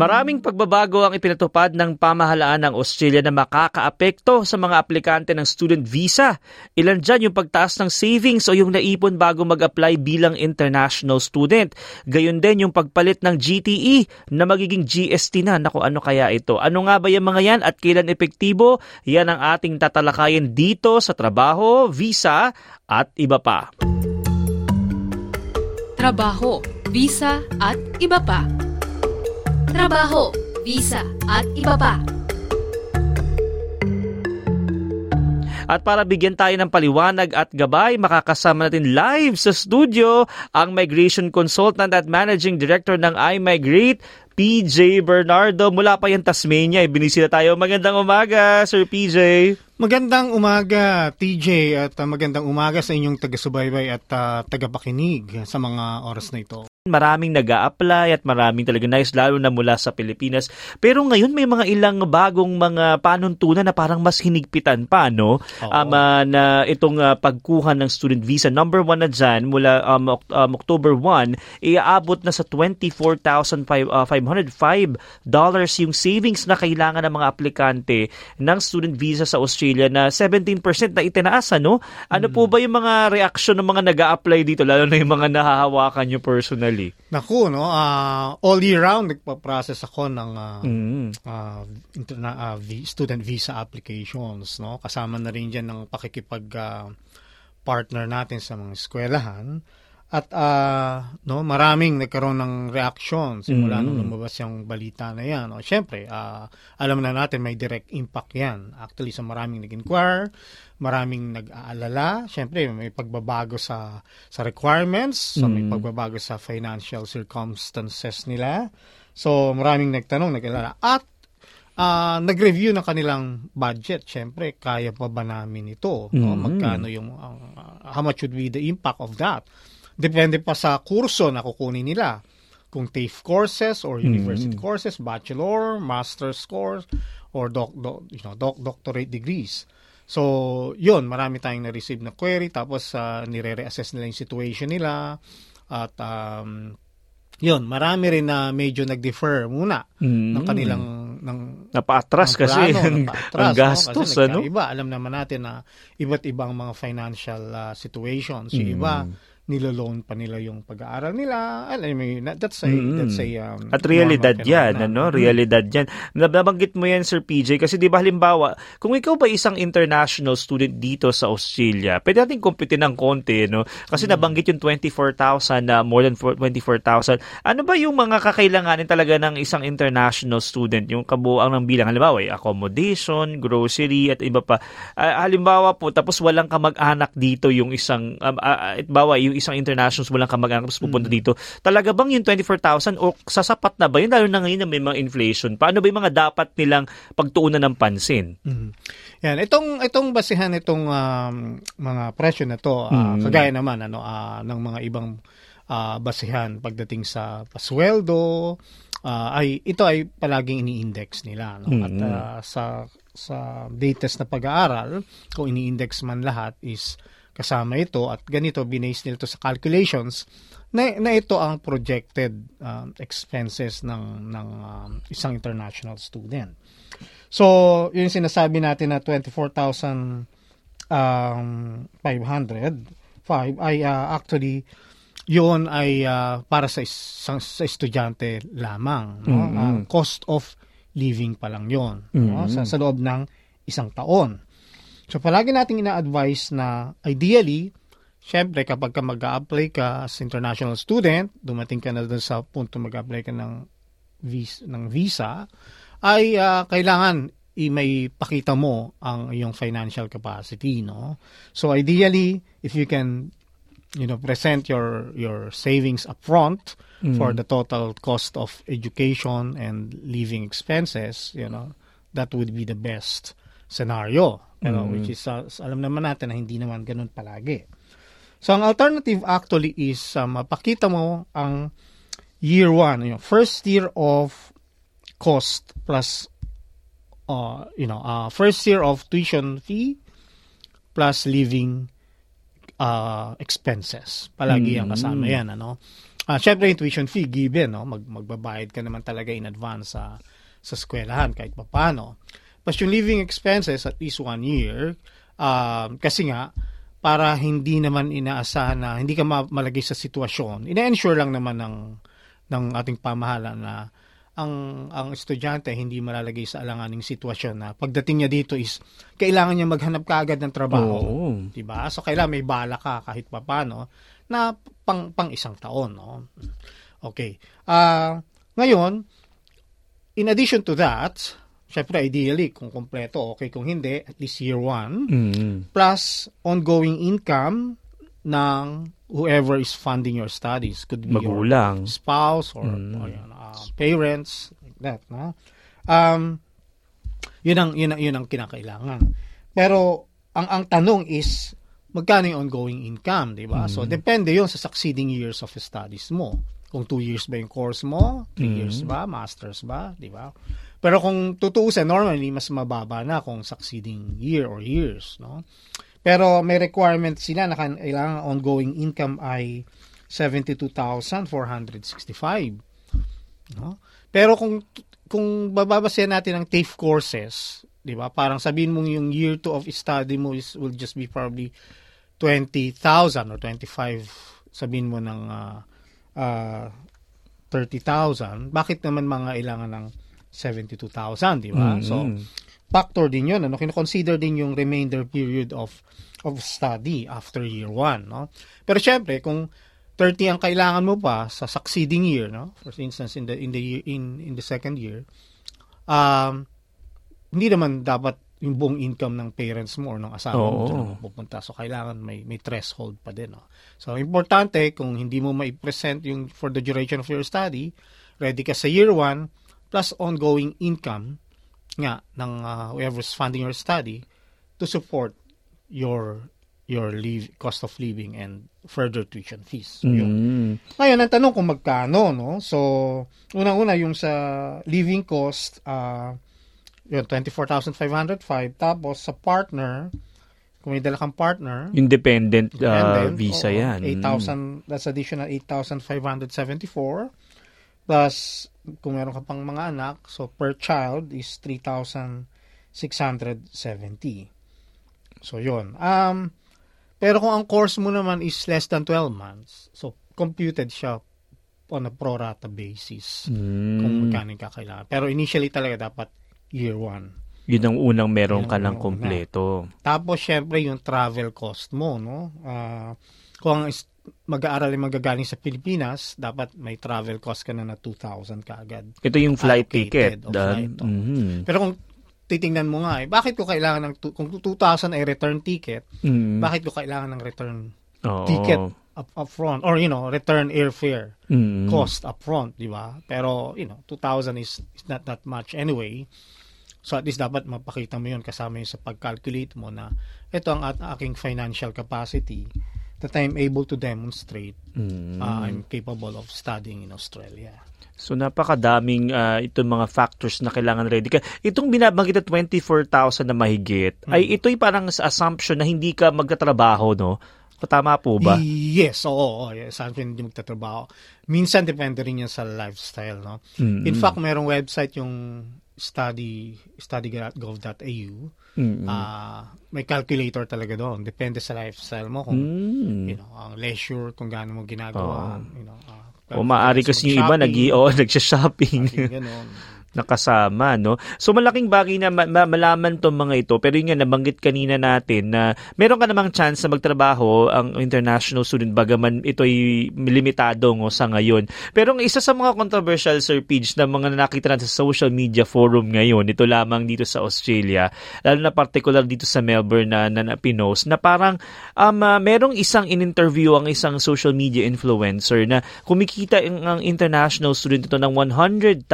Maraming pagbabago ang ipinatupad ng pamahalaan ng Australia na makakaapekto sa mga aplikante ng student visa. Ilan dyan yung pagtaas ng savings o yung naipon bago mag-apply bilang international student. Gayon din yung pagpalit ng GTE na magiging GST na. Naku, ano kaya ito? Ano nga ba yung mga yan at kailan epektibo? Yan ang ating tatalakayin dito sa trabaho, visa at iba pa. Trabaho, visa at iba pa trabaho, visa at iba pa. At para bigyan tayo ng paliwanag at gabay, makakasama natin live sa studio ang Migration Consultant at Managing Director ng iMigrate, PJ Bernardo. Mula pa yan Tasmania, ibinisita tayo. Magandang umaga, Sir PJ. Magandang umaga, TJ, at uh, magandang umaga sa inyong taga-subaybay at uh, tagapakinig sa mga oras na ito. Maraming nag apply at maraming talaga nice lalo na mula sa Pilipinas. Pero ngayon may mga ilang bagong mga panuntunan na parang mas hinigpitan pa, no? Um, uh, na itong uh, pagkuha ng student visa. Number one na dyan, mula um, um, October 1, iaabot na sa $24,505 dollars yung savings na kailangan ng mga aplikante ng student visa sa Australia na 17% na itinaas, no? Ano mm. po ba yung mga reaction ng mga nag apply dito, lalo na yung mga nahahawakan nyo personally? Personally? Naku, no, uh, all year round nagpa-process ako ng uh, mm. uh, interna- uh, student visa applications, no? Kasama na rin diyan ng pakikipag uh, partner natin sa mga eskwelahan. At uh, no, maraming nagkaroon ng reaction simula mm. nung lumabas yung balita na yan. No? Siyempre, uh, alam na natin may direct impact yan. Actually, sa maraming nag-inquire, maraming nag-aalala. Siyempre, may pagbabago sa sa requirements, so may pagbabago sa financial circumstances nila. So, maraming nagtanong, nag-aalala. At uh, nag-review ng kanilang budget. Siyempre, kaya pa ba namin ito? No? Mm. Magkano yung, uh, how much would be the impact of that? Depende pa sa kurso na kukunin nila. Kung TAFE courses or university mm-hmm. courses, bachelor, master's course, or doc, doc, you know, doc, doctorate degrees. So, yun, marami tayong na-receive na query, tapos uh, nire-reassess nila yung situation nila, at um, yun, marami rin na medyo nag-defer muna mm. ng kanilang ng napaatras ng kasi ang, ang gastos no? ano iba alam naman natin na iba't ibang mga financial uh, situations yung mm. iba niloloan pa nila yung pag-aaral nila. I mean, that's a, mm-hmm. that's a um, At realidad yan, ano? Realidad yan. Nabanggit mo yan, Sir PJ, kasi di ba halimbawa, kung ikaw ba isang international student dito sa Australia, pwede natin kumpitin ng konti, no? Kasi mm-hmm. nabanggit yung 24,000 na uh, more than 24,000. Ano ba yung mga kakailanganin talaga ng isang international student? Yung kabuuan ng bilang, halimbawa, accommodation, grocery, at iba pa. Uh, halimbawa po, tapos walang kamag-anak dito yung isang, um, uh, bawa, yung isang internationals mo lang kamag-anak tapos pupunta mm. dito. Talaga bang yung 24,000 o sasapat na ba yun? Lalo na ngayon na may mga inflation. Paano ba yung mga dapat nilang pagtuunan ng pansin? Mm. Yan, itong itong basihan itong um, mga presyo na to, uh, mm. kagaya naman ano uh, ng mga ibang uh, basihan pagdating sa pasweldo, uh, ay ito ay palaging ini-index nila no? mm at uh, sa sa latest na pag-aaral kung ini-index man lahat is kasama ito at ganito binase nila ito sa calculations na, na ito ang projected um, expenses ng ng um, isang international student. So, yung sinasabi natin na 24,500 um, 5 ay uh, actually yun ay uh, para sa isang sa estudyante lamang no mm-hmm. uh, cost of living pa lang yon mm-hmm. no? sa, sa loob ng isang taon So palagi nating ina-advise na ideally, syempre kapag ka mag-apply ka as international student, dumating ka na doon sa punto mag-apply ka ng visa, ng visa ay uh, kailangan i may pakita mo ang iyong financial capacity, no? So ideally, if you can you know present your your savings upfront mm. for the total cost of education and living expenses, you know, that would be the best scenario. Pero mm-hmm. which is uh, alam naman natin na hindi naman ganun palagi. So ang alternative actually is uh, mapakita mo ang year one, yung first year of cost plus uh, you know, uh, first year of tuition fee plus living uh, expenses. Palagi ang kasama yan, ano? Uh, Siyempre, yung tuition fee given, no? Mag, magbabayad ka naman talaga in advance sa sa eskwelahan kahit paano. Plus yung living expenses at least one year, um, kasi nga, para hindi naman inaasahan na hindi ka ma- malagay sa sitwasyon, ina-ensure lang naman ng, ng ating pamahalaan na ang ang estudyante hindi malalagay sa alanganing sitwasyon na pagdating niya dito is kailangan niya maghanap kaagad ng trabaho. Oo. 'Di ba? So kailangan may bala ka kahit papaano na pang pang isang taon, no? Okay. Ah, ngayon, in addition to that, syempre ideally kung kompleto, okay. Kung hindi, at least year one, Mm. plus ongoing income ng whoever is funding your studies. Could be your Magulang. spouse or, or yun, uh, parents like that no? Um yun ang yun ang yun ang kinakailangan. Pero ang ang tanong is magkano yung ongoing income di ba? So depende yun sa succeeding years of studies mo. Kung two years ba yung course mo three years ba masters ba di ba pero kung tutuusin normally mas mababa na kung succeeding year or years no pero may requirement sila na kailangan ongoing income ay 72,465. No? Pero kung kung bababasehan natin ang TAFE courses, 'di ba? Parang sabihin mong yung year 2 of study mo is will just be probably 20,000 or 25 sabihin mo ng uh, uh, 30,000. Bakit naman mga ilangan ng 72,000, 'di ba? So factor din 'yun, ano? Kino-consider din yung remainder period of of study after year 1, no? Pero syempre, kung 30 ang kailangan mo pa sa succeeding year, no? For instance, in the in the year, in in the second year, um hindi naman dapat yung buong income ng parents mo or ng asawa mo Oo. doon pupunta. So kailangan may may threshold pa din, no? So importante kung hindi mo mai-present yung for the duration of your study, ready ka sa year 1 plus ongoing income nga ng uh, whoever's funding your study to support your your live, cost of living and further tuition fees. So, yun. Mm. Ngayon, ang tanong kung magkano, no? So, unang-una yung sa living cost, uh, yun, 24,505. Tapos, sa partner, kung may dala kang partner, Independent, uh, visa oo, yan. 8,000, that's additional 8,574. Plus, kung meron ka pang mga anak, so per child is 3,670. So, yun. Um, pero kung ang course mo naman is less than 12 months, so computed siya on a pro rata basis Mm. kung magkano yung kakailangan. Pero initially talaga dapat year 1. Yun ang unang meron Yun ka ng una. kompleto. Tapos, syempre, yung travel cost mo, no? Ah, kung ang mag-aaral ay magagaling sa Pilipinas, dapat may travel cost ka na na 2,000 kaagad. Ito yung flight ticket. Flight, oh. Mhm. Pero kung titingnan mo nga, eh, bakit ko kailangan ng, kung 2,000 ay return ticket, Mm. bakit ko kailangan ng return Oo. ticket up, up front? Or, you know, return airfare Mm. cost up front, di ba? Pero, you know, 2,000 is, is not that much anyway. So at least dapat mapakita mo yun kasama yun sa pag-calculate mo na ito ang at aking financial capacity that I'm able to demonstrate Mm. uh, I'm capable of studying in Australia. So napakadaming uh, itong mga factors na kailangan ready ka. Itong binabanggit na 24,000 na mahigit, Hmm. ay ito'y parang sa assumption na hindi ka magkatrabaho, no? Tama po ba? Yes, oo. oo yes, ka hindi magtatrabaho. Minsan depende rin yan sa lifestyle. No? Mm. In fact, merong website yung study study.gov.au. Mm. Ah, may calculator talaga doon. Depende sa lifestyle mo kung Mm. you know, ang leisure, kung gaano mo ginagawa. You know, ah, O maaari kasi yung iba nag oh, nagsha-shopping. ganon. Nakasama, no? So malaking bagay na ma- ma- malaman tong mga ito. Pero yun nga, nabanggit kanina natin na meron ka namang chance na magtrabaho ang international student bagaman ito'y limitado ngo sa ngayon. Pero ang isa sa mga controversial, Sir Pidge, na mga nakita natin sa social media forum ngayon, ito lamang dito sa Australia, lalo na particular dito sa Melbourne na, na, na na parang um, ah, merong isang in-interview ang isang social media influencer na kumikita ang, ang international student ito ng 100,000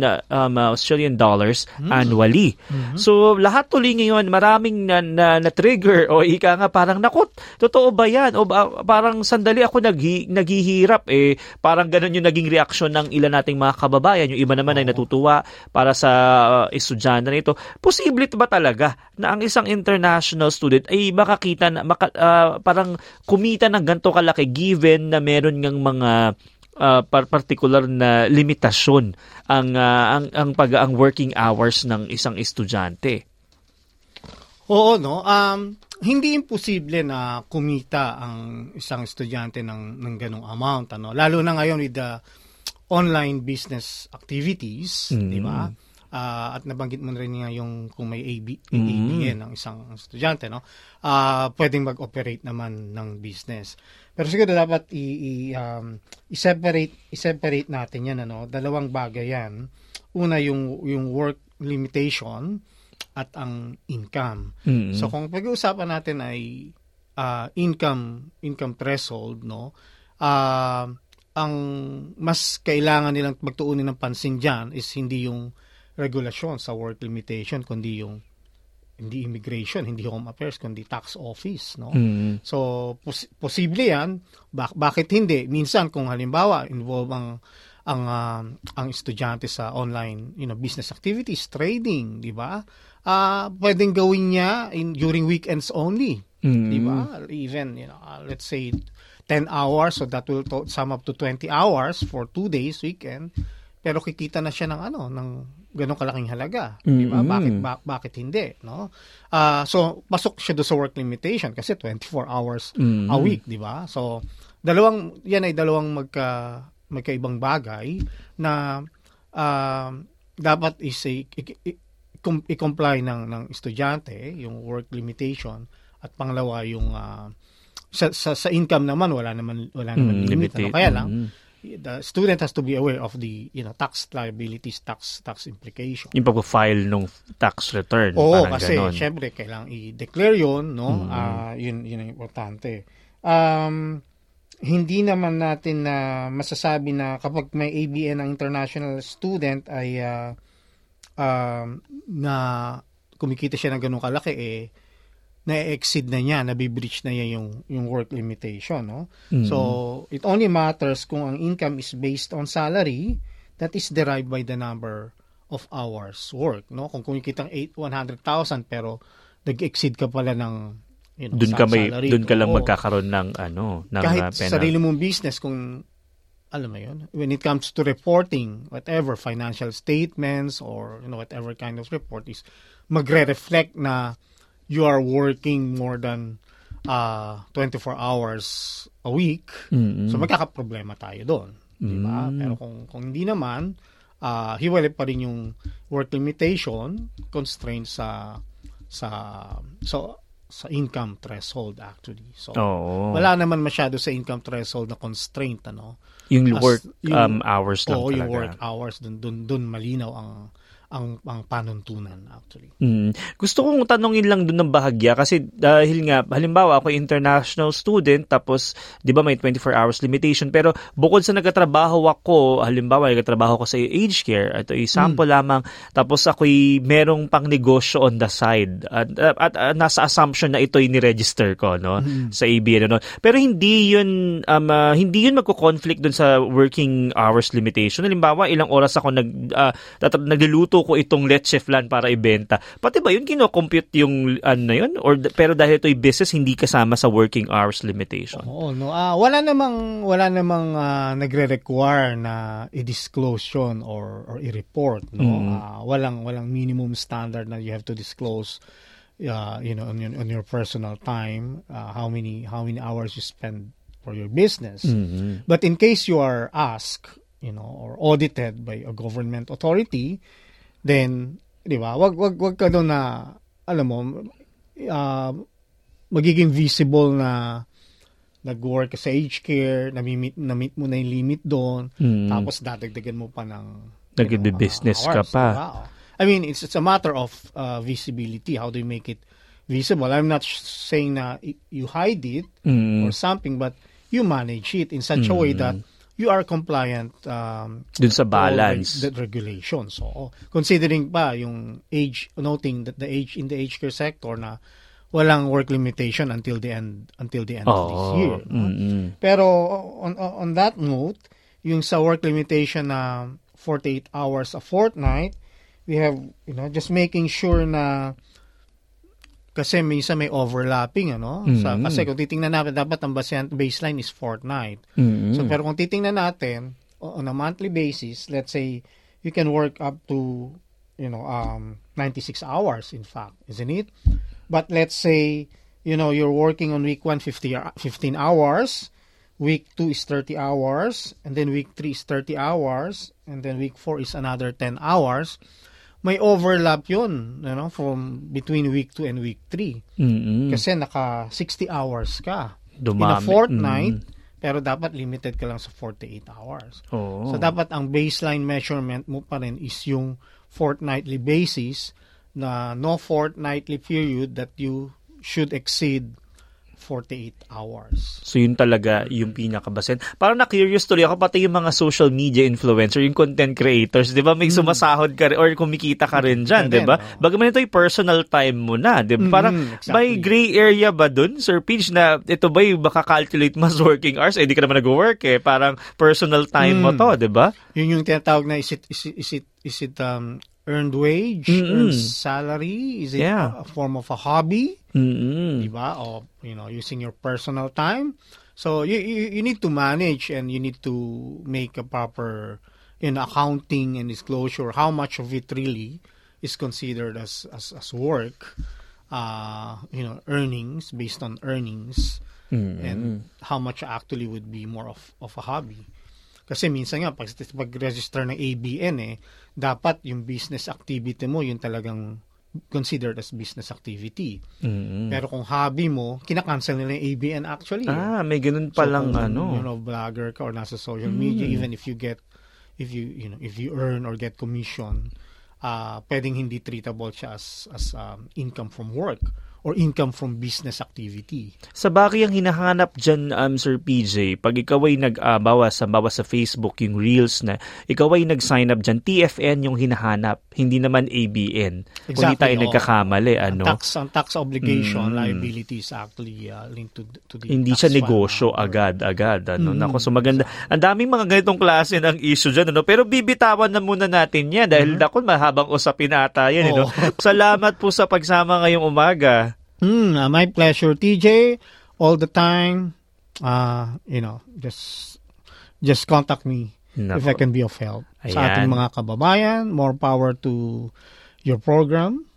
na uh, um, uh, Australian dollars annually. So lahat tuloy ngayon maraming na, na, na trigger o ika nga parang nakot totoo ba yan? O ba, parang sandali ako naghi, naghihirap. Eh parang ganun yung naging reaksyon ng ilan nating mga kababayan. Yung iba naman ay natutuwa para sa uh, estudyante nito posible ba talaga na ang isang international student ay makakita na maka, uh, parang kumita ng ganto kalaki given na meron ngang mga uh, particular na limitasyon ang uh, ang ang pag ang working hours ng isang estudyante. Oo, no. Um, hindi imposible na kumita ang isang estudyante ng ng ganung amount ano. Lalo na ngayon with the online business activities, mm. di ba? Uh, at nabanggit mo rin nga yung kung may AB, mm-hmm. ABN ng isang estudyante, no? Uh, pwedeng mag-operate naman ng business. Pero siguro dapat i, i um, i-separate i-separate natin 'yan ano. Dalawang bagay 'yan. Una yung yung work limitation at ang income. Mm-hmm. So kung pag-uusapan natin ay uh, income income threshold, no? Uh, ang mas kailangan nilang magtuunin ng pansin diyan is hindi yung regulasyon sa work limitation kundi yung hindi immigration, hindi home affairs, kundi tax office, no? Mm. So pos- posible 'yan. Bak- bakit hindi? Minsan kung halimbawa involve ang ang uh, ang estudyante sa online, you know, business activities, trading, 'di ba? Uh, pwedeng gawin niya in during weekends only, mm. 'di ba? Even, you know, uh, let's say 10 hours so that will to- sum up to 20 hours for 2 days weekend. Pero kikita na siya ng ano, ng ganong kalaking halaga. Mm-hmm. Di ba? Bakit, ba- bakit hindi? No? Uh, so, pasok siya do sa work limitation kasi 24 hours mm-hmm. a week, di ba? So, dalawang, yan ay dalawang magka, magkaibang bagay na uh, dapat is i- i- i- i-comply ng, ng estudyante, yung work limitation, at pangalawa yung uh, sa, sa, sa income naman wala naman wala naman mm, limit ano kaya lang mm the student has to be aware of the you know tax liabilities, tax tax implication. Yung pag-file ng tax return. Oo, kasi ganon. syempre kailangan i-declare 'yon, no? Mm-hmm. Uh, yun yun ang importante. Um, hindi naman natin na uh, masasabi na kapag may ABN ang international student ay uh, uh, na kumikita siya ng ganung kalaki eh na-exceed na niya, nabibreach na niya yung, yung work limitation. No? Mm-hmm. So, it only matters kung ang income is based on salary that is derived by the number of hours work. No? Kung kumikita ng 100,000 pero nag-exceed ka pala ng you know, dun ka may salary. dun ka lang o, magkakaroon ng ano ng kahit uh, pena. sarili mong business kung alam mo yun when it comes to reporting whatever financial statements or you know whatever kind of report is magre-reflect na you are working more than uh, 24 hours a week, mm-hmm. so magkakaproblema tayo doon. Mm-hmm. Di ba? Mm. Pero kung, kung hindi naman, uh, hiwalay pa rin yung work limitation constraint sa sa so sa income threshold actually. So Oo. wala naman masyado sa income threshold na constraint ano. Yung As, work yung, um, hours lang oo, talaga. yung work hours dun dun, dun malinaw ang ang, ang panuntunan actually. Mm. Gusto kong tanongin lang doon ng bahagya kasi dahil nga halimbawa ako international student tapos 'di ba may 24 hours limitation pero bukod sa nagtatrabaho ako halimbawa nagtatrabaho ako sa aged care ito ay sample mm. lamang tapos ako'y merong pang negosyo on the side at, at, at, at nasa assumption na ito'y ni-register ko no mm. sa ABN no pero hindi yun um, uh, hindi yun magko-conflict doon sa working hours limitation halimbawa ilang oras ako nag uh, nagluluto ko itong leche flan para ibenta. Pati ba yun kino-compute yung ano na yun? Or, pero dahil ito'y business, hindi kasama sa working hours limitation? Oo, no. Uh, wala namang, wala namang uh, nagre-require na i-disclose yun or, or i-report. No? Mm-hmm. Uh, walang, walang minimum standard na you have to disclose uh, you know on your, on your personal time uh, how many how many hours you spend for your business mm-hmm. but in case you are asked you know or audited by a government authority then, di ba, wag, wag, wag ka doon na, alam mo, uh, magiging visible na nag-work sa age care, na-meet, na-meet mo na yung limit doon, mm. tapos dadagdagan mo pa ng nag-business uh, ka pa. Diba? I mean, it's it's a matter of uh, visibility. How do you make it visible? I'm not saying na you hide it mm. or something, but you manage it in such mm. a way that you are compliant um, Dun sa balance. the, regulations. So, considering pa yung age, noting that the age in the age care sector na walang work limitation until the end until the end of this year. no? Mm-mm. Pero on on that note, yung sa work limitation na 48 hours a fortnight, we have you know just making sure na kasi minsan may overlapping ano sa Mm. kasi kung titingnan natin dapat ang baseline is fortnight. Mm-mm. So pero kung titingnan natin on a monthly basis, let's say you can work up to you know um 96 hours in fact, isn't it? But let's say you know you're working on week 1 50 hou- 15 hours, week 2 is 30 hours, and then week 3 is 30 hours, and then week 4 is another 10 hours. May overlap 'yun, you know, from between week 2 and week 3. Mm-mm. Kasi naka 60 hours ka in a Dumami. fortnight, Mm. pero dapat limited ka lang sa 48 hours. Oo. So dapat ang baseline measurement mo pa rin is yung fortnightly basis na no fortnightly period that you should exceed 48 hours. So yun talaga yung pinakabasen. Parang na-curious tuloy ako pati yung mga social media influencer, yung content creators, 'di ba? May sumasahod ka rin or kumikita ka rin diyan, Ka 'di ba? rin, oo. Bagaman ito yung personal time mo na, 'di ba? Mm, Parang exactly. may gray area ba dun, Sir Pidge, na ito ba yung calculate mas working hours? Eh, di ka naman nag-work eh. Parang personal time mo Mm. to, 'di ba? Yun yung tinatawag na is it is it is it, is it um earned wage, earned salary, is it Yeah. a, a form of a hobby? Diba? Or, you know, using your personal time. So, you, you, you need to manage and you need to make a proper, know, accounting and disclosure how much of it really is considered as, as, as work, uh, you know, earnings, based on earnings, and how much actually would be more of, of a hobby. Kasi minsan nga, pag, pag-register ng ABN eh, dapat yung business activity mo, yun talagang considered as business activity. Mm. Pero kung hobby mo, kinakancel nila yung ABN actually. eh. Ah, may ganun So, palang kung, ano. You know, vlogger ka or nasa social media, even if you get, if you, you know, if you earn or get commission, uh, pwedeng hindi treatable siya as, as um, income from work or income from business activity. Sa bagay ang hinahanap dyan, um, Sir PJ, pag ikaw ay nag-bawas sa bawas sa Facebook, yung Reels na, ikaw ay nag-sign up dyan, TFN yung hinahanap, hindi naman ABN. Kung di Exactly, tayo oo. nagkakamali, ano? Ang tax, ang tax obligation, Mm. liability is actually uh, linked to, to the hindi siya negosyo agad-agad. Ano? Nako, so maganda. Ang daming mga ganitong klase ng issue dyan. Ano? Pero bibitawan na muna natin yan dahil mm mahabang usapin ata yan. Ano? Oo. Salamat po sa pagsama ngayong umaga. Mm, uh, my pleasure, TJ. All the time. Uh, you know, just just contact me if I can be of help. Sa Ayan. ating mga kababayan, more power to your program.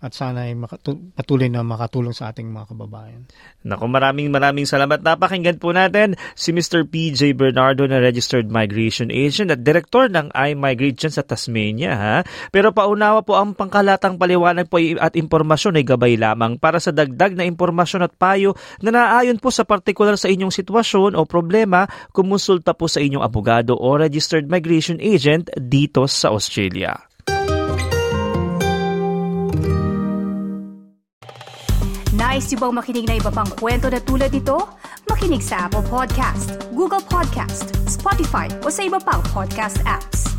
At sana ay makatu- patuloy na makatulong sa ating mga kababayan. Nako, maraming maraming salamat. Napakinggan po natin si Mr. PJ Bernardo na Registered Migration Agent at Direktor ng iMigrate sa Tasmania. Ha? Pero paunawa po ang pangkalatang paliwanag po at impormasyon ay gabay lamang para sa dagdag na impormasyon at payo na naayon po sa partikular sa inyong sitwasyon o problema, kumonsulta po sa inyong abogado o Registered Migration Agent dito sa Australia. Nice yung makinig na iba pang kwento na tulad ito? Makinig sa Apple Podcast, Google Podcast, Spotify o sa iba pang podcast apps.